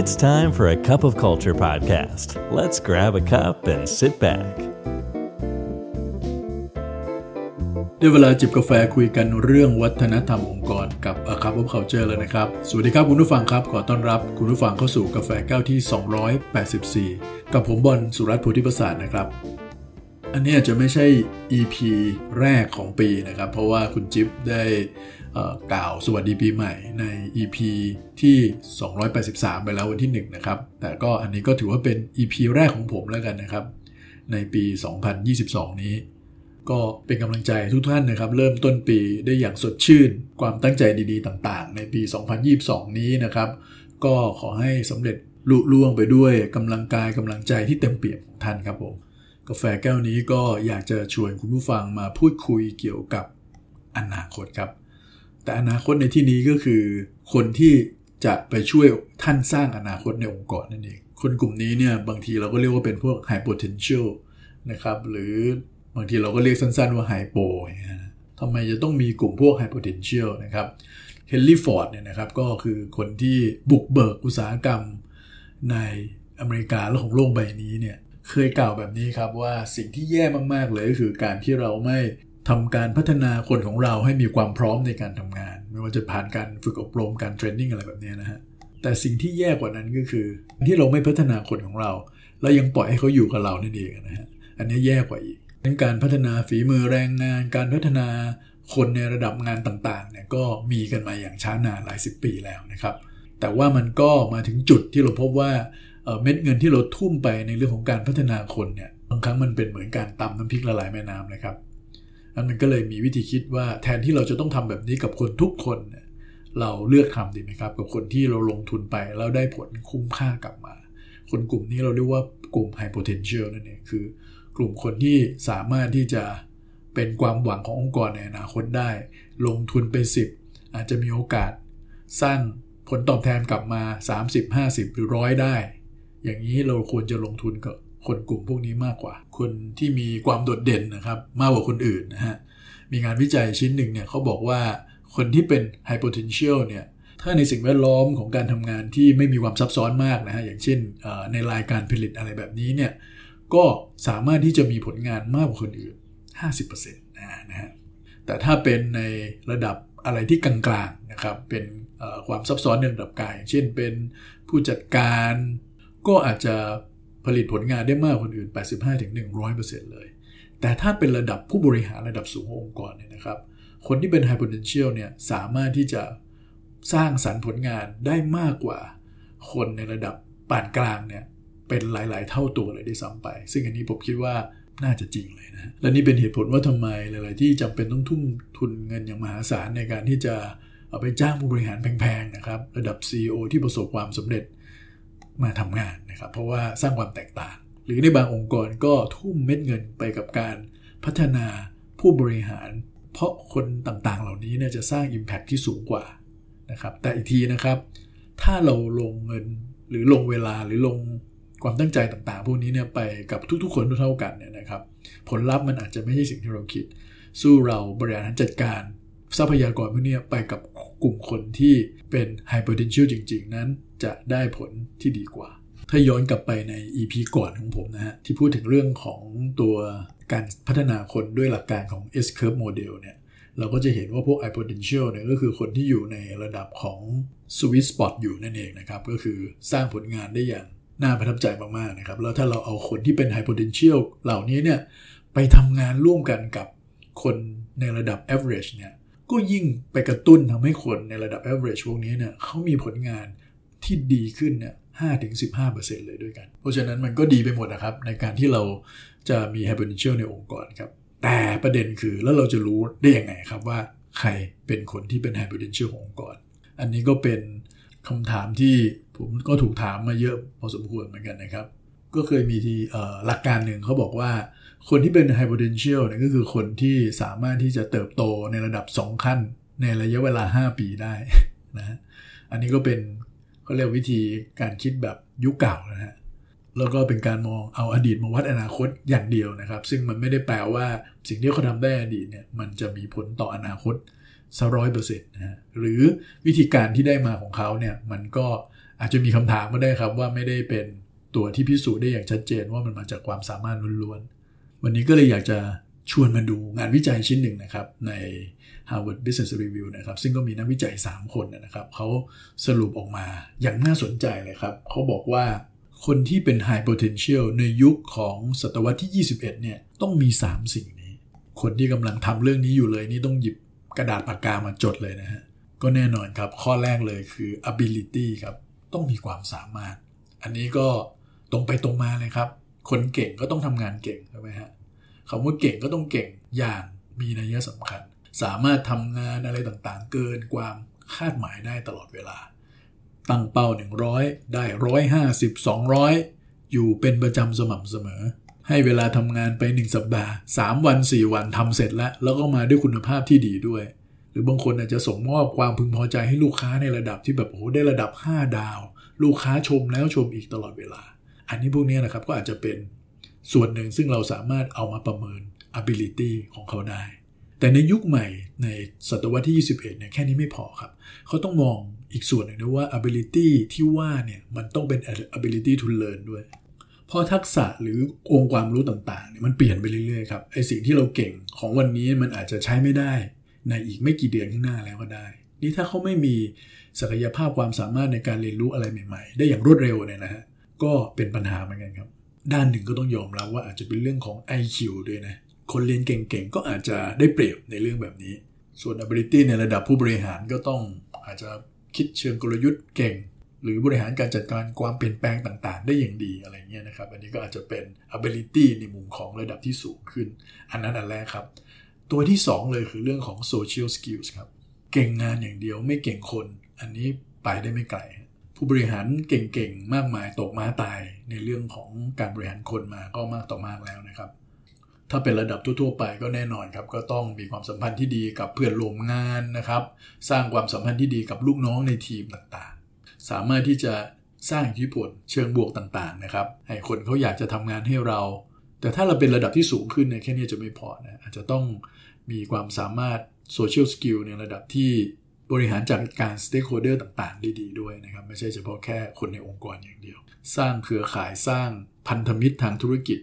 It's time for a cup of culture podcast. Let's grab a cup and sit back. ได้เวลาจิบกาแฟคุยกันเรื่องวัฒนธรรมองค์กรกับ A Cup of Culture แล้วนะครับ สวัสดีครับคุณผู้ฟังครับ ขอต้อนรับคุณผู้ฟังเข้าสู่กาแฟแก้วที่ 284 กับผมบอลสุรัตน์โพธิประสานนะครับ อันนี้อาจจะไม่ใช่ EP แรกของปีนะครับ เพราะว่าคุณจิ๊บได้ กล่าวสวัสดีปีใหม่ใน EP ที่ 283 ไปแล้ววันที่ 1 นะครับ แต่ก็อันนี้ก็ถือว่าเป็น EP แรกของผมแล้วกันนะครับ ในปี 2022 นี้ ก็เป็นกำลังใจทุกท่านนะครับ เริ่มต้นปีได้อย่างสดชื่น ความตั้งใจดีๆ ต่างๆ ในปี 2022 นี้นะครับ ก็ขอให้สำเร็จลุล่วงไปด้วยกำลังกายกำลังใจที่เต็มเปี่ยมของท่านครับผมกาแฟแก้วนี้ก็อยากจะชวนคุณผู้ฟังมาพูดคุยเกี่ยวกับอนาคตครับ แต่อนาคตในที่นี้ก็คือ คนที่จะไปช่วยท่านสร้างอนาคตในองค์กรนั่นเอง คนกลุ่มนี้เนี่ยบางทีเราก็เรียกว่าเป็นพวก high potential นะครับหรือบางทีเราก็เรียกสั้นๆว่า high pro อย่างเงี้ยทำไมจะต้องมีกลุ่มพวก high potential นะครับเฮนรี่ฟอร์ดเนี่ยนะครับก็คือคนที่บุกเบิกอุตสาหกรรมในอเมริกาและของโลกใบนี้เนี่ยเคยกล่าวแบบนี้ครับว่าสิ่งที่แย่มากๆเลยก็คือการที่เราไม่ ทำการพัฒนาคนของเราให้มีความพร้อมในการทำงาน ไม่ว่าจะผ่านการฝึกอบรมการเทรนนิ่งอะไรแบบนี้นะฮะแต่สิ่งที่แย่กว่านั้นก็คือ ที่เราไม่พัฒนาคนของเราแล้วยังปล่อยให้เขาอยู่กับเรานั่นเองนะฮะอันนี้แย่กว่าอีกการพัฒนาฝีมือแรงงาน การพัฒนาคนในระดับงานต่างๆเนี่ยก็มีกันมาอย่างช้านานหลายสิบปีแล้วนะครับ แต่ว่ามันก็มาถึงจุดที่เราพบว่าเม็ดเงินที่เราทุ่มไปในเรื่องของการพัฒนาคนเนี่ยบางครั้งมันเป็นเหมือนการตำน้ำพริกละลายแม่น้ำเลยครับ อันมันก็เลยมีวิธีคิดว่าแทนที่เราจะต้องทำแบบนี้กับคนทุกคนเราเลือกทำดีไหมครับ กับคนที่เราลงทุนไปแล้วได้ผลคุ้มค่ากลับมา คนกลุ่มนี้เราเรียกว่ากลุ่ม high potential นั่นเองคือกลุ่มคนที่สามารถที่จะเป็นความหวังขององค์กรในอนาคตได้ ลงทุนไป 10 อาจจะมีโอกาส สร้างผลตอบแทนกลับมา 30 50 หรือร้อยได้ อย่างนี้เราควรจะลงทุนกับคนกลุ่มพวกนี้มากกว่า คนที่มีความโดดเด่นนะครับมากกว่าคนอื่นนะฮะมีงานวิจัยชิ้นหนึ่งเนี่ยเขาบอกว่าคนที่เป็น high potential เนี่ยถ้าในสิ่งแวดล้อมของการทำงานที่ไม่มีความซับซ้อนมากนะฮะอย่างเช่นในรายการผลิตอะไรแบบนี้เนี่ยก็สามารถที่จะมีผลงานมากกว่าคนอื่น 50%นะฮะแต่ถ้าเป็นในระดับอะไรที่กลางๆนะครับเป็นความซับซ้อนในระดับกายอย่างเช่นเป็นผู้จัดการ ก็อาจจะ ผลิตผลงานได้มากกว่าคนอื่น 85-100%เลย แต่ถ้าเป็นระดับผู้บริหารระดับสูงขององค์กรเนี่ยนะครับ คนที่เป็น high potential เนี่ยสามารถที่จะสร้างสรรค์ผลงานได้มากกว่า คนในระดับปานกลางเนี่ยเป็นหลาย ๆ เท่าตัวเลยได้ซ้ำไป ซึ่งอันนี้ผมคิดว่าน่าจะจริงเลยนะ และนี่เป็นเหตุผลว่าทำไมหลาย ๆ ที่จำเป็นต้องทุ่มทุนเงินอย่างมหาศาลในการที่จะเอาไปจ้างผู้บริหารแพง ๆ นะครับ ระดับ CEO ที่ประสบความสำเร็จ มาทำงานนะครับ เพราะว่าสร้างความแตกต่าง หรือในบางองค์กรก็ทุ่มเม็ดเงินไปกับการพัฒนาผู้บริหาร เพราะคนต่างๆ เหล่านี้เนี่ยจะสร้าง Impact ที่สูงกว่านะครับ แต่อีกทีนะครับ ถ้าเราลงเงินหรือลงเวลาหรือลงความตั้งใจต่างๆ พวกนี้เนี่ยไปกับทุกๆ คนเท่ากันเนี่ยนะครับ ผลลัพธ์มันอาจจะไม่ใช่สิ่งที่เราคิด สู้เราบริหารจัดการ ทรัพยากรพวกนี้ไปกับกลุ่มคนที่เป็น high potential จริง ๆ นั้นจะได้ผลที่ดีกว่า ถ้าย้อนกลับไปใน EP ก่อนของผมนะฮะ ที่พูดถึงเรื่องของตัวการพัฒนาคนด้วยหลักการของ S curve model เนี่ยเราก็จะเห็นว่าพวก i potential เนี่ยก็คือคนที่อยู่ในระดับของ sweet spot อยู่นั่นเองนะครับ ก็คือสร้างผลงานได้อย่างน่าประทับใจมากๆนะครับ แล้วถ้าเราเอาคนที่เป็น high potential เหล่านี้เนี่ยไปทำงานร่วมกันกับคนในระดับ average เนี่ย ก็ยิ่งไปกระตุ้นทำให้คนในระดับ average พวกนี้เนี่ยเขามีผลงานที่ดีขึ้นเนี่ย5-15%เลยด้วยกัน เพราะฉะนั้นมันก็ดีไปหมดนะครับ ในการที่เราจะมี high potential ในองค์กรครับ แต่ประเด็นคือแล้วเราจะรู้ได้ยังไงครับว่าใครเป็นคนที่เป็น high potential ขององค์กร อันนี้ก็เป็นคำถามที่ผมก็ถูกถามมาเยอะพอสมควรเหมือนกันนะครับ ก็เคยมีที่หลักการหนึ่งเขาบอกว่าคนที่เป็น high potential เนี่ยก็คือคนที่สามารถที่จะเติบโตในระดับ 2 ขั้น ในระยะเวลา 5 ปีได้นะอันนี้ก็เป็นเขาเรียกวิธีการคิดแบบยุคเก่านะฮะแล้วก็เป็นการมองเอาอดีตมาวัดอนาคตอย่างเดียวนะครับ ซึ่งมันไม่ได้แปลว่าสิ่งที่เขาทำได้อดีตเนี่ยมันจะมีผลต่ออนาคตสักร้อยเปอร์เซ็นต์นะฮะหรือวิธีการที่ได้มาของเขาเนี่ยมันก็อาจจะมีคำถามก็ได้ครับว่าไม่ได้เป็น ตัวที่พิสูจน์ได้อย่างชัดเจนว่ามันมาจากความสามารถล้วนๆ วันนี้ก็เลยอยากจะชวนมาดูงานวิจัยชิ้นหนึ่งนะครับ ใน Harvard Business Review นะครับ ซึ่งก็มีนักวิจัย 3 คนนะครับเขาสรุปออกมาอย่างน่าสนใจเลยครับเขาบอกว่าคนที่เป็น High Potential ในยุคของศตวรรษที่ 21 เนี่ยต้องมี 3 สิ่งนี้ คนที่กำลังทำเรื่องนี้อยู่เลยนี่ต้องหยิบกระดาษปากกามาจดเลยนะฮะก็แน่นอนครับ ข้อแรกเลยคือ ability ครับ ต้องมีความสามารถ อันนี้ก็ ตรงไปตรงมาเลยครับ คนเก่งก็ต้องทำงานเก่งใช่ไหมฮะคำว่าเก่งก็ต้องเก่งอย่างมีนัยสำคัญ สามารถทำงานอะไรต่างๆ เกินความคาดหมายได้ตลอดเวลา ตั้งเป้า 100 ได้ 150 200 อยู่เป็นประจำสม่ำเสมอ ให้เวลาทำงานไป 1 สัปดาห์ 3 วัน 4 วันทำเสร็จแล้ว แล้วก็มาด้วยคุณภาพที่ดีด้วย หรือบางคนอาจจะส่งมอบความพึงพอใจให้ลูกค้าในระดับที่แบบโอ้ได้ระดับ 5 ดาว ลูกค้าชมแล้วชมอีกตลอดเวลา อันนี้พวกนี้นะครับก็อาจจะเป็นส่วนหนึ่งซึ่งเราสามารถเอามาประเมิน ability ของเขาได้ แต่ในยุคใหม่ในศตวรรษที่ 21 เนี่ยแค่นี้ไม่พอครับ เขาต้องมองอีกส่วนหนึ่งด้วยว่า ability ที่ว่าเนี่ยมันต้องเป็น ability to learn ด้วยเพราะทักษะหรือองค์ความรู้ต่างๆเนี่ยมันเปลี่ยนไปเรื่อยๆครับไอสิ่งที่เราเก่งของวันนี้มันอาจจะใช้ไม่ได้ ในอีกไม่กี่เดือนข้างหน้าแล้วก็ได้ นี่ถ้าเขาไม่มีศักยภาพความสามารถในการเรียนรู้อะไรใหม่ ๆ ได้อย่างรวดเร็วเนี่ยนะฮะ ก็เป็นปัญหาเหมือนกันครับ ด้านหนึ่งก็ต้องยอมรับว่าอาจจะเป็นเรื่องของ IQ ด้วยนะ คนเรียนเก่งๆ ก็อาจจะได้เปรียบในเรื่องแบบนี้ ส่วน ability ในระดับผู้บริหารก็ต้องอาจจะคิดเชิงกลยุทธ์เก่ง หรือบริหารการจัดการความเปลี่ยนแปลงต่างๆ ได้อย่างดีอะไรเงี้ยนะครับ อันนี้ก็อาจจะเป็น ability ในมุมของระดับที่สูงขึ้น อันนั้นอันแรกครับ ตัวที่ 2 เลยคือเรื่องของ social skills ครับ เก่งงานอย่างเดียวไม่เก่งคน อันนี้ไปได้ไม่ไกล ผู้บริหารเก่งๆ มากมายตกม้าตายในเรื่องของการบริหารคนมาก็มากต่อมากแล้วนะครับ ถ้าเป็นระดับทั่วๆ ไปก็แน่นอนครับ ก็ต้องมีความสัมพันธ์ที่ดีกับเพื่อนร่วมงานนะครับ สร้างความสัมพันธ์ที่ดีกับลูกน้องในทีมต่างๆ สามารถที่จะสร้างอิทธิพลเชิงบวกต่างๆนะครับให้คนเขาอยากจะทำงานให้เรา แต่ถ้าเราเป็นระดับที่สูงขึ้นเนี่ยแค่นี้จะไม่พอนะอาจจะต้องมีความสามารถ social skill ในระดับที่ บริหารจัดการ stakeholder ต่างๆ ได้ดีด้วยนะครับ ไม่ใช่เฉพาะแค่คนในองค์กรอย่างเดียว สร้างเครือข่ายสร้างพันธมิตรทางธุรกิจ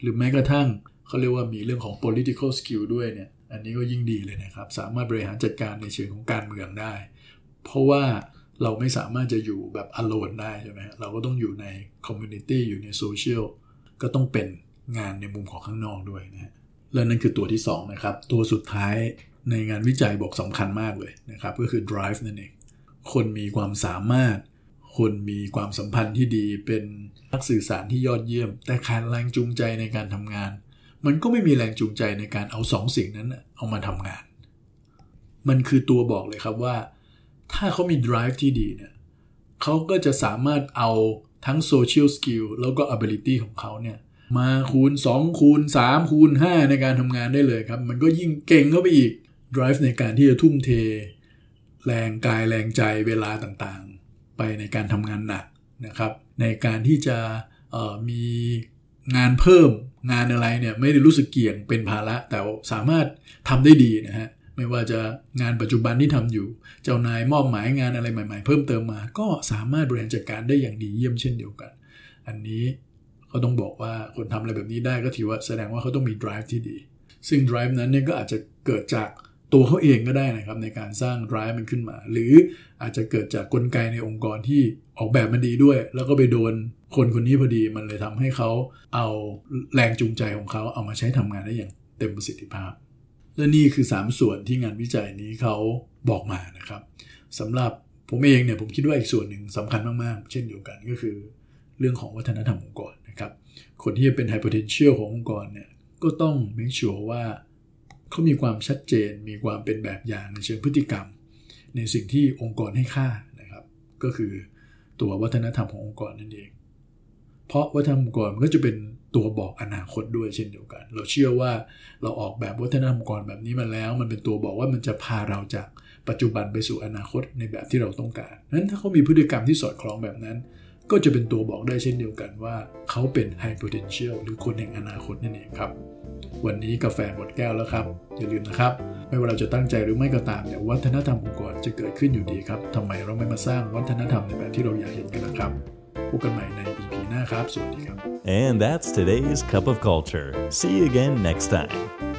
หรือแม้กระทั่งเขาเรียกว่ามีเรื่องของ political skill ด้วยเนี่ยอันนี้ก็ยิ่งดีเลยนะครับ สามารถบริหารจัดการในเชิงของการเมืองได้ เพราะว่าเราไม่สามารถจะอยู่แบบ alone ได้ใช่ไหมเราก็ต้องอยู่ใน community อยู่ใน social ก็ต้องเป็นงานในมุมของข้างนอกด้วยนะฮะและนั่นคือตัวที่2นะครับตัวสุดท้าย ในงานวิจัยบอกสำคัญมากเลยนะครับ ก็คือ drive นั่นเอง คนมีความสามารถ คนมีความสัมพันธ์ที่ดี เป็นนักสื่อสารที่ยอดเยี่ยม แต่ขาดแรงจูงใจในการทำงาน มันก็ไม่มีแรงจูงใจในการเอาสองสิ่งนั้นเอามาทำงาน มันคือตัวบอกเลยครับว่า ถ้าเขามี drive ที่ดีเนี่ยเขาก็จะสามารถเอาทั้ง social skill แล้วก็ ability ของเขาเนี่ยมาคูณ 2 คูณ 3 คูณ 5 ในการทำงานได้เลยครับ มันก็ยิ่งเก่งเข้าไปอีก drive ในการที่จะทุ่มเท แรงกายแรงใจเวลาต่างๆ ไปในการทำงานหนักนะครับ ในการที่จะมีงานเพิ่มงานอะไรเนี่ยไม่ได้รู้สึกเกี่ยงเป็นภาระแต่สามารถทำได้ดีนะฮะไม่ว่าจะงานปัจจุบันที่ทำอยู่ เจ้านายมอบหมายงานอะไรใหม่ ๆ เพิ่มเติมมา ก็สามารถบริหารจัดการได้อย่างดีเยี่ยมเช่นเดียวกัน อันนี้เขาต้องบอกว่าคนทำอะไรแบบนี้ได้ก็ถือว่าแสดงว่าเขาต้องมี drive ที่ดี ซึ่ง drive นั้นเนี่ยก็อาจจะเกิดจาก ตัวเขาเองก็ได้นะครับในการสร้าง drive มันขึ้นมา หรืออาจจะเกิดจากกลไกในองค์กรที่ออกแบบมันดีด้วย แล้วก็ไปโดนคนคนนี้พอดีมันเลยทำให้เขาเอาแรงจูงใจของเขาเอามาใช้ทำงานได้อย่างเต็มประสิทธิภาพ และนี่คือ 3 ส่วนที่งานวิจัยนี้เขาบอกมานะครับสำหรับผมเองเนี่ยผมคิดว่าอีกส่วนหนึ่งสำคัญมากๆ เช่นเดียวกันก็คือ เรื่องของวัฒนธรรมองค์กรนะครับคนที่จะเป็น high potential ขององค์กรเนี่ยก็ต้อง make sure ว่า เขามีความชัดเจน มีความเป็นแบบอย่างในเชิงพฤติกรรม ในสิ่งที่องค์กรให้ค่านะครับ ก็คือตัววัฒนธรรมขององค์กรนั่นเอง เพราะวัฒนธรรมองค์กรมันก็จะเป็นตัวบอกอนาคตด้วยเช่นเดียวกัน เราเชื่อว่าเราออกแบบวัฒนธรรมองค์กรแบบนี้มาแล้ว มันเป็นตัวบอกว่ามันจะพาเราจากปัจจุบันไปสู่อนาคตในแบบที่เราต้องการนั้นถ้าเขามีพฤติกรรมที่สอดคล้องแบบนั้น ก็จะเป็นตัวบอกได้เช่นเดียวกันว่าเขาเป็น high potential หรือคนแห่งอนาคตนั่นเองครับ วันนี้กาแฟหมดแก้วแล้วครับ อย่าลืมนะครับ ไม่ว่าเราจะตั้งใจหรือไม่ก็ตามเนี่ยวัฒนธรรมองค์กรจะเกิดขึ้นอยู่ดีครับทำไมเราไม่มาสร้างวัฒนธรรมในแบบที่เราอยากเห็นกันนะครับพบกันใหม่ใน EP หน้าครับสวัสดีครับ And that's today's Cup of Culture. See you again next time.